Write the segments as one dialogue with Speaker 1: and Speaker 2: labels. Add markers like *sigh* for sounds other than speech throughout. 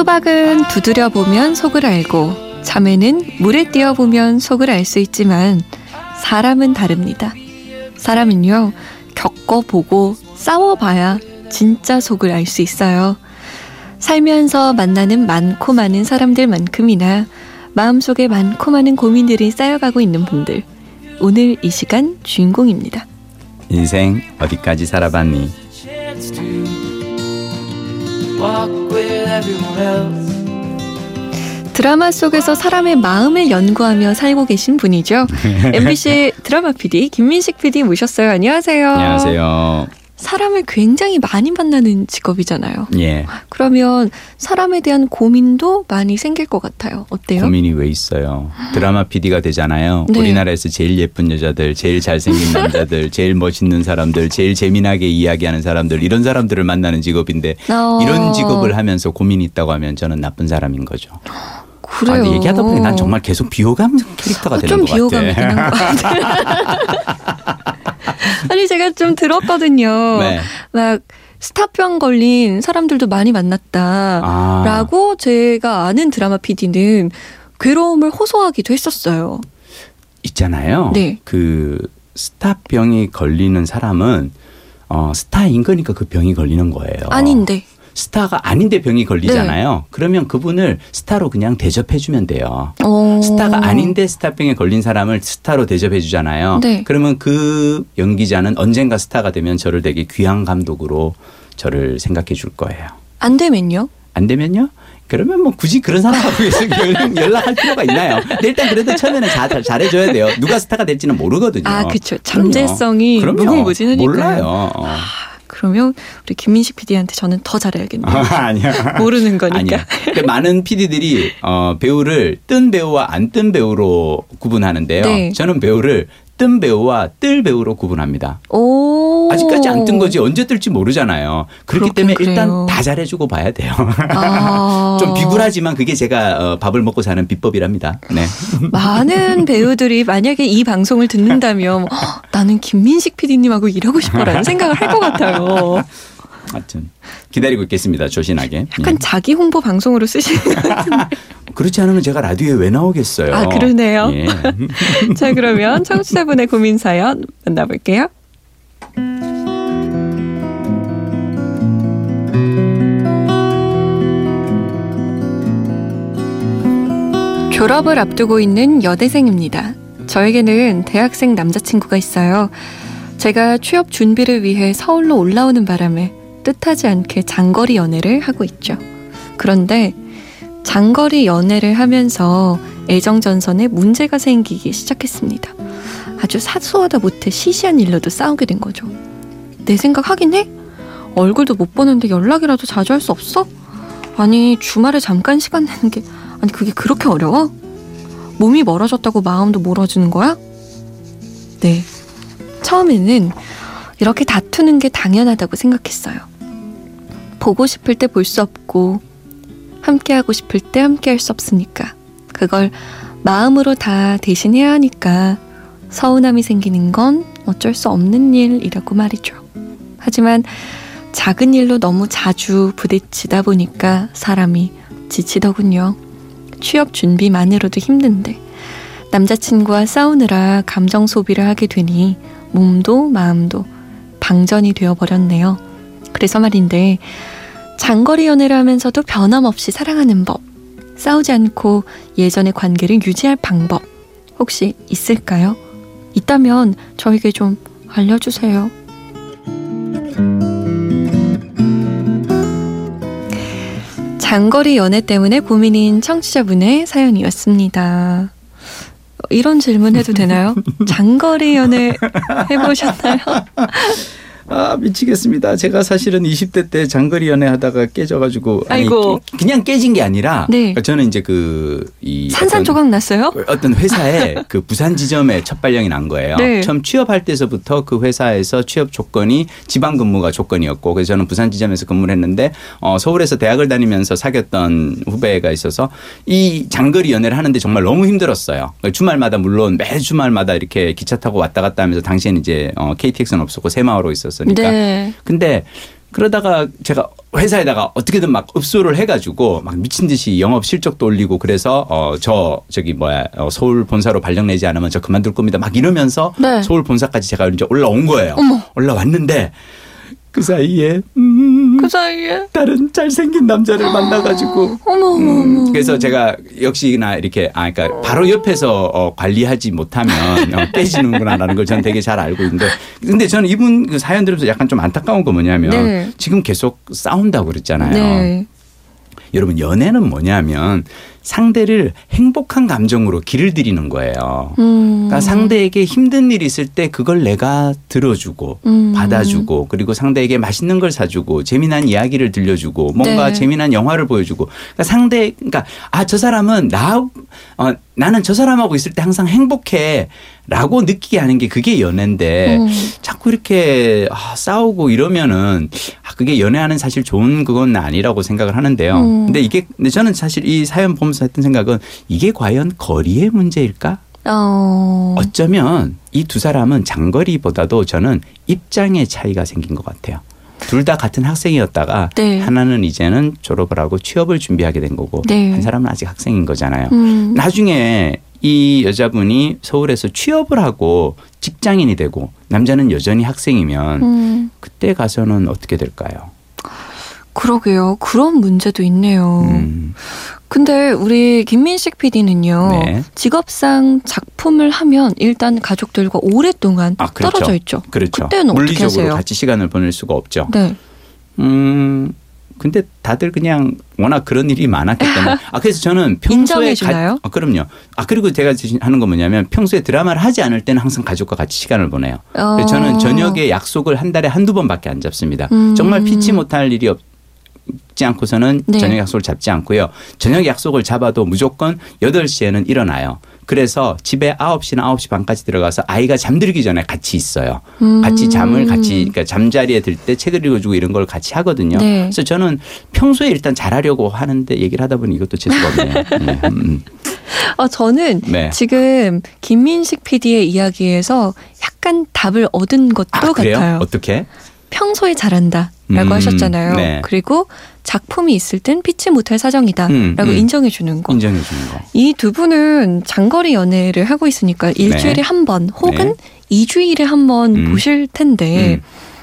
Speaker 1: 수박은 두드려 보면 속을 알고 참외는 물에 띄어 보면 속을 알 수 있지만 사람은 다릅니다. 사람은요 겪어보고 싸워봐야 진짜 속을 알 수 있어요. 살면서 만나는 많고 많은 사람들만큼이나 마음속에 많고 많은 고민들이 쌓여가고 있는 분들 오늘 이 시간 주인공입니다.
Speaker 2: 인생 어디까지 살아봤니?
Speaker 1: 드라마 속에서 사람의 마음을 연구하며 살고 계신 분이죠. *laughs* MBC 드라마 PD 김민식 PD 모셨어요. 안녕하세요.
Speaker 2: 안녕하세요.
Speaker 1: 사람을 굉장히 많이 만나는 직업이잖아요.
Speaker 2: 예.
Speaker 1: 그러면 사람에 대한 고민도 많이 생길 것 같아요. 어때요?
Speaker 2: 고민이 왜 있어요? 드라마 PD가 되잖아요.
Speaker 1: 네.
Speaker 2: 우리나라에서 제일 예쁜 여자들, 제일 잘생긴 남자들, *laughs* 제일 멋있는 사람들, 제일 재미나게 이야기하는 사람들 이런 사람들을 만나는 직업인데
Speaker 1: 어.
Speaker 2: 이런 직업을 하면서 고민이 있다고 하면 저는 나쁜 사람인 거죠.
Speaker 1: 그래요.
Speaker 2: 아, 얘기하다 보니 난 정말 계속 비호감 캐릭터가
Speaker 1: 어,
Speaker 2: 되는 좀것
Speaker 1: 비호감이
Speaker 2: 같아.
Speaker 1: 되는 것 *laughs* 같아요. 아니 제가 좀 들었거든요.
Speaker 2: 네.
Speaker 1: 막 스타병 걸린 사람들도 많이 만났다.
Speaker 2: 아.
Speaker 1: 라고 제가 아는 드라마 PD는 괴로움을 호소하기도 했었어요.
Speaker 2: 있잖아요.
Speaker 1: 네.
Speaker 2: 그 스타병이 걸리는 사람은 어, 스타인 거니까 그 병이 걸리는 거예요.
Speaker 1: 아닌데.
Speaker 2: 스타가 아닌데 병이 걸리잖아요. 그러면 그분을 스타로 그냥 대접해 주면 돼요.
Speaker 1: 어.
Speaker 2: 스타가 아닌데 스타병에 걸린 사람을 스타로 대접해 주잖아요.
Speaker 1: 네.
Speaker 2: 그러면 그 연기자는 언젠가 스타가 되면 저를 되게 귀한 감독으로 저를 생각해 줄 거예요.
Speaker 1: 안 되면요?
Speaker 2: 안 되면요? 그러면 뭐 굳이 그런 사람하고 *laughs* 연- 연락할 필요가 있나요? 일단 그래도 처음에는 잘, 잘 해줘야 돼요. 누가 스타가 될지는 모르거든요.
Speaker 1: 아.
Speaker 2: 그럼요.
Speaker 1: 잠재성이
Speaker 2: 그럼요.
Speaker 1: 무궁무진하니까요.
Speaker 2: 몰라요. 어.
Speaker 1: 그러면 우리 김민식 PD한테 저는 더 잘해야겠네요.
Speaker 2: 아니야.
Speaker 1: 모르는 거니까.
Speaker 2: 아니야. 그 많은 PD들이 어, 배우를 뜬 배우와 안 뜬 배우로 구분하는데요.
Speaker 1: 네.
Speaker 2: 저는 배우를 뜬 배우와 뜰 배우로 구분합니다.
Speaker 1: 오.
Speaker 2: 아직까지 안 뜬 거지 언제 뜰지 모르잖아요. 그렇기 때문에
Speaker 1: 그래요.
Speaker 2: 일단 다 잘해주고 봐야 돼요.
Speaker 1: 아. *laughs*
Speaker 2: 좀 비굴하지만 그게 제가 어, 밥을 먹고 사는 비법이랍니다. 네. *laughs*
Speaker 1: 많은 배우들이 만약에 이 방송을 듣는다면 "헉, 나는 김민식 PD님하고 일하고 싶어라는 생각을 할 것 같아요. *laughs*
Speaker 2: 하여튼 기다리고 있겠습니다. 조신하게.
Speaker 1: 약간 자기 홍보 방송으로 쓰시는 것 같은데.
Speaker 2: 예. 그렇지 않으면 제가 라디오에 왜 나오겠어요?
Speaker 1: 아, 그러네요.
Speaker 2: 예.
Speaker 1: 자, 그러면 청취자분의 고민 사연 만나볼게요. 졸업을 앞두고 있는 여대생입니다. 저에게는 대학생 남자친구가 있어요. 제가 취업 준비를 위해 서울로 올라오는 바람에 뜻하지 않게 장거리 연애를 하고 있죠. 그런데 장거리 연애를 하면서 애정전선에 문제가 생기기 시작했습니다. 아주 사소하다 못해 시시한 일로도 싸우게 된 거죠. 내 생각 하긴 해? 얼굴도 못 보는데 연락이라도 자주 할 수 없어? 아니 주말에 잠깐 시간 내는 게 아니 그게 그렇게 어려워? 몸이 멀어졌다고 마음도 멀어지는 거야? 네. 처음에는 이렇게 다투는 게 당연하다고 생각했어요. 보고 싶을 때 볼 수 없고 함께 하고 싶을 때 함께 할 수 없으니까 그걸 마음으로 다 대신해야 하니까 서운함이 생기는 건 어쩔 수 없는 일이라고 말이죠. 하지만 작은 일로 너무 자주 부딪히다 보니까 사람이 지치더군요. 취업 준비만으로도 힘든데 남자친구와 싸우느라 감정 소비를 하게 되니 몸도 마음도 방전이 되어버렸네요. 그래서 말인데 장거리 연애를 하면서도 변함없이 사랑하는 법, 싸우지 않고 예전의 관계를 유지할 방법 혹시 있을까요? 있다면 저에게 좀 알려주세요. 장거리 연애 때문에 고민인 청취자분의 사연이었습니다. 이런 질문 해도 되나요? *laughs* 장거리 연애 해보셨나요? *laughs*
Speaker 2: 아 미치겠습니다. 제가 사실은 20대 때 장거리 연애하다가 깨져가지고 아니,
Speaker 1: 아이고.
Speaker 2: 깨- 그냥 깨진 게 아니라
Speaker 1: 네.
Speaker 2: 그러니까 저는 이제 그이
Speaker 1: 산산조각 났어요?
Speaker 2: 어떤 회사에 *laughs* 그 부산 지점에 첫 발령이 난 거예요.
Speaker 1: 네.
Speaker 2: 처음 취업할 때서부터 그 회사에서 취업 조건이 지방 근무가 조건이었고 그래서 저는 부산 지점에서 근무를 했는데 어, 서울에서 대학을 다니면서 사귀었던 후배가 있어서 이 장거리 연애를 하는데 정말 너무 힘들었어요. 주말마다 물론 매 주말마다 이렇게 기차 타고 왔다 갔다 하면서 당시에는 이제 어, KTX는 없었고 새마을호 있었 으니까
Speaker 1: 네.
Speaker 2: 근데
Speaker 3: 그러다가 제가 회사에다가 어떻게든 막 읍소를 해가지고 막 미친 듯이 영업 실적도 올리고 그래서 어 저 저기 뭐야 어 서울 본사로 발령 내지 않으면 저 그만둘 겁니다. 막 이러면서
Speaker 1: 네.
Speaker 3: 서울 본사까지 제가 이제 올라온 거예요.
Speaker 1: 어머.
Speaker 3: 올라왔는데 그 사이에
Speaker 1: 음그 사이에
Speaker 3: 다른 잘생긴 남자를 만나가지고
Speaker 1: 어머 어머 어머.
Speaker 3: 음, 그래서 제가 역시나 이렇게 아 그러니까 바로 옆에서 어, 관리하지 못하면 어, *laughs* 깨지는구나라는 걸 저는 되게 잘 알고 있는데 근데 저는 이분 그 사연 들으면서 약간 좀 안타까운 거 뭐냐면
Speaker 1: 네.
Speaker 3: 지금 계속 싸운다고 그랬잖아요.
Speaker 1: 네.
Speaker 3: 여러분 연애는 뭐냐면 상대를 행복한 감정으로 길을 들이는 거예요.
Speaker 1: 음.
Speaker 3: 그러니까 상대에게 힘든 일이 있을 때 그걸 내가 들어주고
Speaker 1: 음.
Speaker 3: 받아주고 그리고 상대에게 맛있는 걸 사주고 재미난 이야기를 들려주고 뭔가
Speaker 1: 네.
Speaker 2: 재미난 영화를 보여주고 그러니까 상대 그러니까 아 저 사람은 나 어, 나는 저 사람하고 있을 때 항상 행복해 라고 느끼게 하는 게 그게 연애인데
Speaker 1: 음.
Speaker 2: 자꾸 이렇게 아, 싸우고 이러면은 아, 그게 연애하는 사실 좋은 그건 아니라고 생각을 하는데요.
Speaker 1: 음.
Speaker 2: 근데 이게 근데 저는 사실 이 사연 보면서 했던 생각은 이게 과연 거리의 문제일까?
Speaker 1: 어.
Speaker 2: 어쩌면 이 두 사람은 장거리보다도 저는 입장의 차이가 생긴 것 같아요. 둘다 같은 학생이었다가
Speaker 1: 네.
Speaker 2: 하나는 이제는 졸업을 하고 취업을 준비하게 된 거고
Speaker 1: 네.
Speaker 2: 한 사람은 아직 학생인 거잖아요.
Speaker 1: 음.
Speaker 2: 나중에 이 여자분이 서울에서 취업을 하고 직장인이 되고 남자는 여전히 학생이면
Speaker 1: 음.
Speaker 2: 그때 가서는 어떻게 될까요?
Speaker 1: 그러게요. 그런 문제도 있네요.
Speaker 2: 음.
Speaker 1: 근데 우리 김민식 PD는요.
Speaker 2: 네.
Speaker 1: 직업상 작품을 하면 일단 가족들과 오랫동안
Speaker 2: 아, 그렇죠.
Speaker 1: 떨어져 있죠.
Speaker 2: 그렇죠.
Speaker 1: 그때는 어떻게
Speaker 2: 물리적으로
Speaker 1: 하세요?
Speaker 2: 같이 시간을 보낼 수가 없죠.
Speaker 1: 네.
Speaker 2: 음. 근데 다들 그냥 워낙 그런 일이 많았기 때문에 *laughs* 아 그래서 저는 평소에? 가, 아, 그럼요. 아 그리고 제가 하는 건 뭐냐면 평소에 드라마를 하지 않을 때는 항상 가족과 같이 시간을 보내요.
Speaker 1: 어.
Speaker 2: 그래서 저는 저녁에 약속을 한 달에 한두 번밖에 안 잡습니다.
Speaker 1: 음.
Speaker 2: 정말 피치 못할 일이 없 지 않고서는
Speaker 1: 네.
Speaker 2: 저녁 약속을 잡지 않고요. 저녁 약속을 잡아도 무조건 8시에는 일어나요. 그래서 집에 9시나 9시 반까지 들어가서 아이가 잠들기 전에 같이 있어요.
Speaker 1: 음.
Speaker 2: 같이 잠을 같이 그러니까 잠자리에 들 때 책을 읽어주고 이런 걸 같이 하거든요.
Speaker 1: 네.
Speaker 2: 그래서 저는 평소에 일단 잘하려고 하는데 얘기를 하다 보니 이것도 재수가 없네요. *laughs* 네. 음,
Speaker 1: 어, 저는
Speaker 2: 네.
Speaker 1: 지금 김민식 PD의 이야기에서 약간 답을 얻은 것도
Speaker 2: 아?
Speaker 1: 같아요.
Speaker 2: 어떻게?
Speaker 1: 평소에 잘한다 라고
Speaker 2: 음,
Speaker 1: 하셨잖아요.
Speaker 2: 네.
Speaker 1: 그리고 작품이 있을 땐 피치 못할 사정이다라고
Speaker 2: 음, 음.
Speaker 1: 인정해 주는 거.
Speaker 2: 인정해 주는 거.
Speaker 1: 이 두 분은 장거리 연애를 하고 있으니까 일주일에 한번 혹은 이주일에 한번
Speaker 2: 네. 음.
Speaker 1: 보실 텐데
Speaker 2: 음.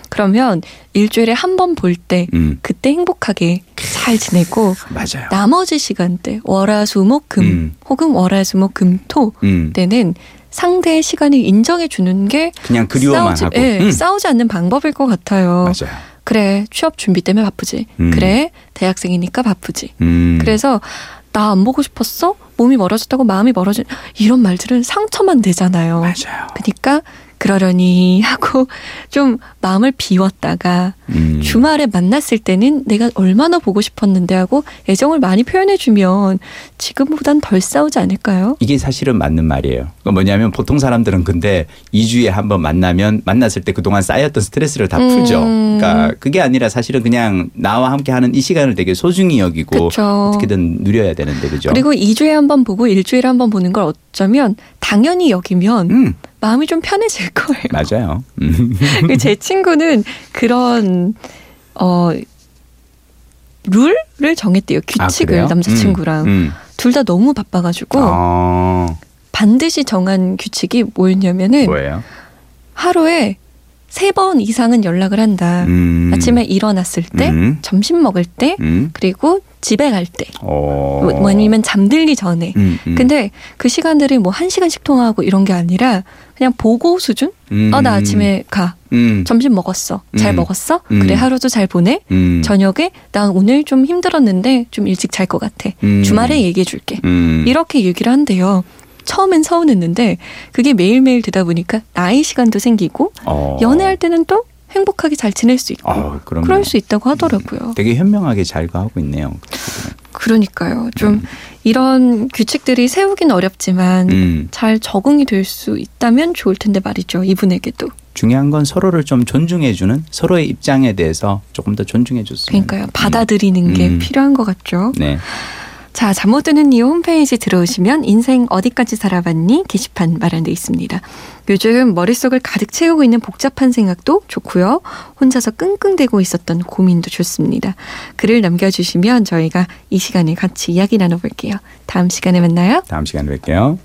Speaker 1: 그러면 일주일에 한 번 볼때
Speaker 2: 음,
Speaker 1: 그때 행복하게 잘 지내고
Speaker 2: 맞아요.
Speaker 1: 나머지 시간대 월화수목금
Speaker 2: 음.
Speaker 1: 혹은 월화수목금토
Speaker 2: 음,
Speaker 1: 때는 상대의 시간을 인정해 주는 게
Speaker 2: 그냥 그리워만
Speaker 1: 싸우지,
Speaker 2: 하고.
Speaker 1: 예,
Speaker 2: 음,
Speaker 1: 싸우지 않는 방법일 것 같아요.
Speaker 2: 맞아요.
Speaker 1: 그래 취업 준비 때문에 바쁘지.
Speaker 2: 음.
Speaker 1: 그래 대학생이니까 바쁘지.
Speaker 2: 음.
Speaker 1: 그래서 나 안 보고 싶었어? 몸이 멀어졌다고 마음이 멀어진 이런 말들은 상처만 되잖아요.
Speaker 2: 맞아요.
Speaker 1: 그러니까 그러려니 하고 *laughs* 좀 마음을 비웠다가
Speaker 2: 음.
Speaker 1: 주말에 만났을 때는 내가 얼마나 보고 싶었는데 하고 애정을 많이 표현해주면 지금보단 덜 싸우지 않을까요?
Speaker 2: 이게 사실은 맞는 말이에요. 그러니까 뭐냐면 보통 사람들은 근데 2주에 한 번 만나면 만났을 때 그동안 쌓였던 스트레스를 다 풀죠.
Speaker 1: 음.
Speaker 2: 그러니까 그게 아니라 사실은 그냥 나와 함께 하는 이 시간을 되게 소중히 여기고
Speaker 1: 그쵸.
Speaker 2: 어떻게든 누려야 되는데 그죠?
Speaker 1: 그리고 2주에 한 번 보고 일주일에 한 번 보는 걸 어쩌면 당연히 여기면
Speaker 2: 음,
Speaker 1: 마음이 좀 편해질 거예요.
Speaker 2: 맞아요. 음. *laughs*
Speaker 1: 제 친구는 그런 어 룰을 정했대요.
Speaker 2: 아,
Speaker 1: 규칙을
Speaker 2: 그래요?
Speaker 1: 남자친구랑
Speaker 2: 음, 음.
Speaker 1: 둘다 너무 바빠가지고
Speaker 2: 어,
Speaker 1: 반드시 정한 규칙이 뭐였냐면은
Speaker 2: 뭐예요?
Speaker 1: 하루에 세 번 이상은 연락을 한다.
Speaker 2: 음.
Speaker 1: 아침에 일어났을 때,
Speaker 2: 음.
Speaker 1: 점심 먹을 때,
Speaker 2: 음.
Speaker 1: 그리고 집에 갈 때,
Speaker 2: 어.
Speaker 1: 뭐 아니면 잠들기 전에.
Speaker 2: 음, 음.
Speaker 1: 근데 그 시간들이 뭐 한 시간씩 통화하고 이런 게 아니라 그냥 보고 수준?
Speaker 2: 음.
Speaker 1: 어, 나 아침에 가.
Speaker 2: 음.
Speaker 1: 점심 먹었어. 잘
Speaker 2: 음.
Speaker 1: 먹었어?
Speaker 2: 음.
Speaker 1: 그래, 하루도 잘 보내?
Speaker 2: 음.
Speaker 1: 저녁에 나 오늘 좀 힘들었는데 좀 일찍 잘 것 같아.
Speaker 2: 음.
Speaker 1: 주말에 얘기해 줄게.
Speaker 2: 음.
Speaker 1: 이렇게 얘기를 한대요. 처음엔 서운했는데 그게 매일매일 되다 보니까 나이 시간도 생기고
Speaker 2: 어.
Speaker 1: 연애할 때는 또 행복하게 잘 지낼 수 있고
Speaker 2: 어, 그럼요.
Speaker 1: 그럴 수 있다고 하더라고요.
Speaker 2: 되게 현명하게 잘 가고 있네요.
Speaker 1: 그러니까요. 좀 이런 규칙들이 세우긴 어렵지만
Speaker 2: 음.
Speaker 1: 잘 적응이 될 수 있다면 좋을 텐데 말이죠. 이분에게도.
Speaker 2: 중요한 건 서로를 좀 존중해주는 서로의 입장에 대해서 조금 더 존중해줬으면.
Speaker 1: 그러니까요. 받아들이는 게
Speaker 2: 음.
Speaker 1: 필요한 것 같죠.
Speaker 2: 네.
Speaker 1: 자, 잠 못 드는 이유 홈페이지 들어오시면 인생 어디까지 살아봤니 게시판 마련돼 있습니다. 요즘 머릿속을 가득 채우고 있는 복잡한 생각도 좋고요. 혼자서 끙끙대고 있었던 고민도 좋습니다. 글을 남겨주시면 저희가 이 시간에 같이 이야기 나눠볼게요. 다음 시간에 만나요.
Speaker 2: 다음 시간에 뵐게요.